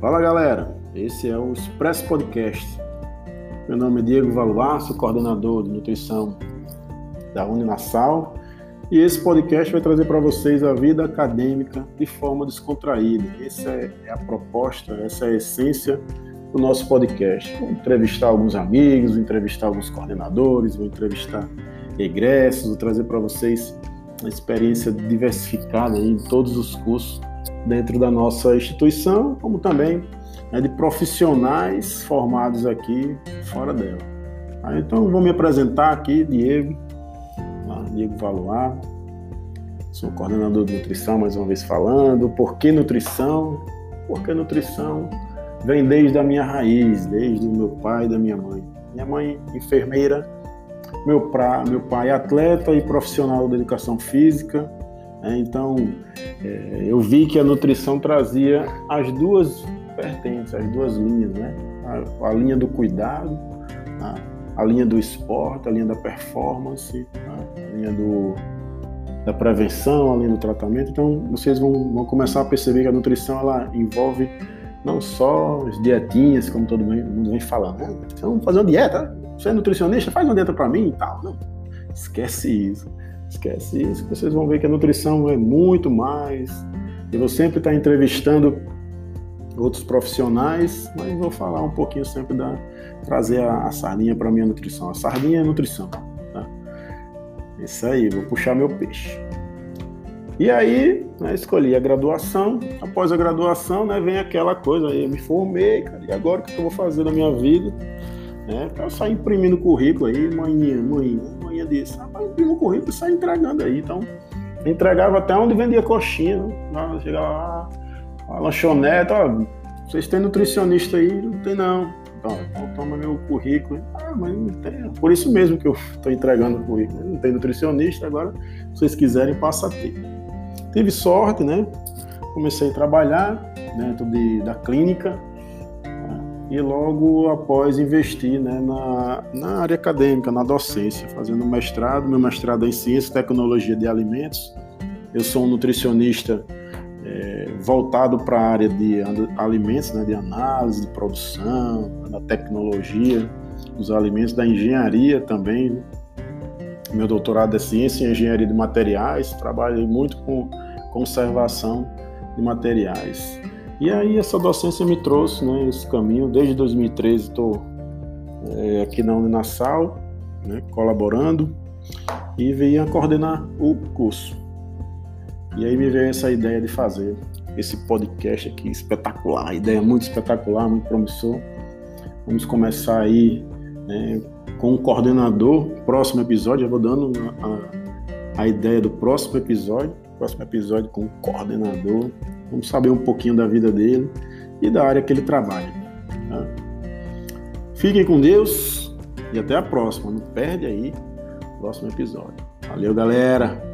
Fala galera, esse é o Expresso Podcast. Meu nome é Diego Valuar, sou coordenador de nutrição da Uninassal e esse podcast vai trazer para vocês a vida acadêmica de forma descontraída. Essa é, é a proposta, essa é a essência do nosso podcast. Vou entrevistar alguns amigos, vou entrevistar alguns coordenadores, vou entrevistar egressos, vou trazer para vocês uma experiência diversificada em todos os cursos dentro da nossa instituição, como também né, de profissionais formados aqui fora dela. Então, vou me apresentar aqui, Diego, tá? Diego Valuar, sou coordenador de nutrição, mais uma vez falando. Por que nutrição? Porque nutrição vem desde a minha raiz, desde o meu pai e da minha mãe. Minha mãe, enfermeira, meu, pra, meu pai, atleta e profissional da educação física. Né? Então, é, eu vi que a nutrição trazia as duas vertentes, as duas linhas, né? A, a linha do cuidado, a, a, linha do esporte, a linha da performance, a linha do, da prevenção, a linha do tratamento. Então, vocês vão, vão começar a perceber que a nutrição ela envolve não só as dietinhas, como todo mundo vem falando, né? Então, vamos fazer uma dieta, você é nutricionista, faz uma dieta para mim e tal. Não, esquece isso. Esquece isso. Vocês vão ver que a nutrição é muito mais. Eu vou sempre estar entrevistando outros profissionais, mas vou falar um pouquinho sempre da trazer a, a sardinha para minha nutrição. A sardinha é nutrição, tá? Isso aí, vou puxar meu peixe. E aí, né, escolhi a graduação. Após a graduação, né, vem aquela coisa aí, eu me formei, cara, e agora o que eu vou fazer na minha vida? Né? Sair imprimindo currículo aí, manhã, manhã, manhã disse, rapaz, imprimo o currículo e sai entregando aí. Então, entregava até onde vendia coxinha, né? chegava lá, a lanchonete, ó, vocês têm nutricionista aí? Não tem não. Então, então toma meu currículo. Ah, mas não tem. Por isso mesmo que eu estou entregando o currículo. Não tem nutricionista, agora, se vocês quiserem, passa a ter. Tive sorte, né? Comecei a trabalhar dentro de, da clínica, e logo após investir né, na, na área acadêmica, na docência, fazendo mestrado. Meu mestrado é em Ciência e Tecnologia de Alimentos. Eu sou um nutricionista é, voltado para a área de alimentos, né, de análise, de produção, da tecnologia dos alimentos, da engenharia também. Meu doutorado é Ciência e Engenharia de Materiais. Trabalhei muito com conservação de materiais. E aí essa docência me trouxe né, esse caminho. Desde 2013 estou é, aqui na Uninasal, né, colaborando e venho a coordenar o curso. E aí me veio essa ideia de fazer esse podcast aqui espetacular, ideia muito espetacular, muito promissor. Vamos começar aí né, com o coordenador. Próximo episódio, eu vou dando a, a ideia do próximo episódio. Próximo episódio com o coordenador. Vamos saber um pouquinho da vida dele e da área que ele trabalha. Tá? Fiquem com Deus e até a próxima. Não perde aí o próximo episódio. Valeu, galera!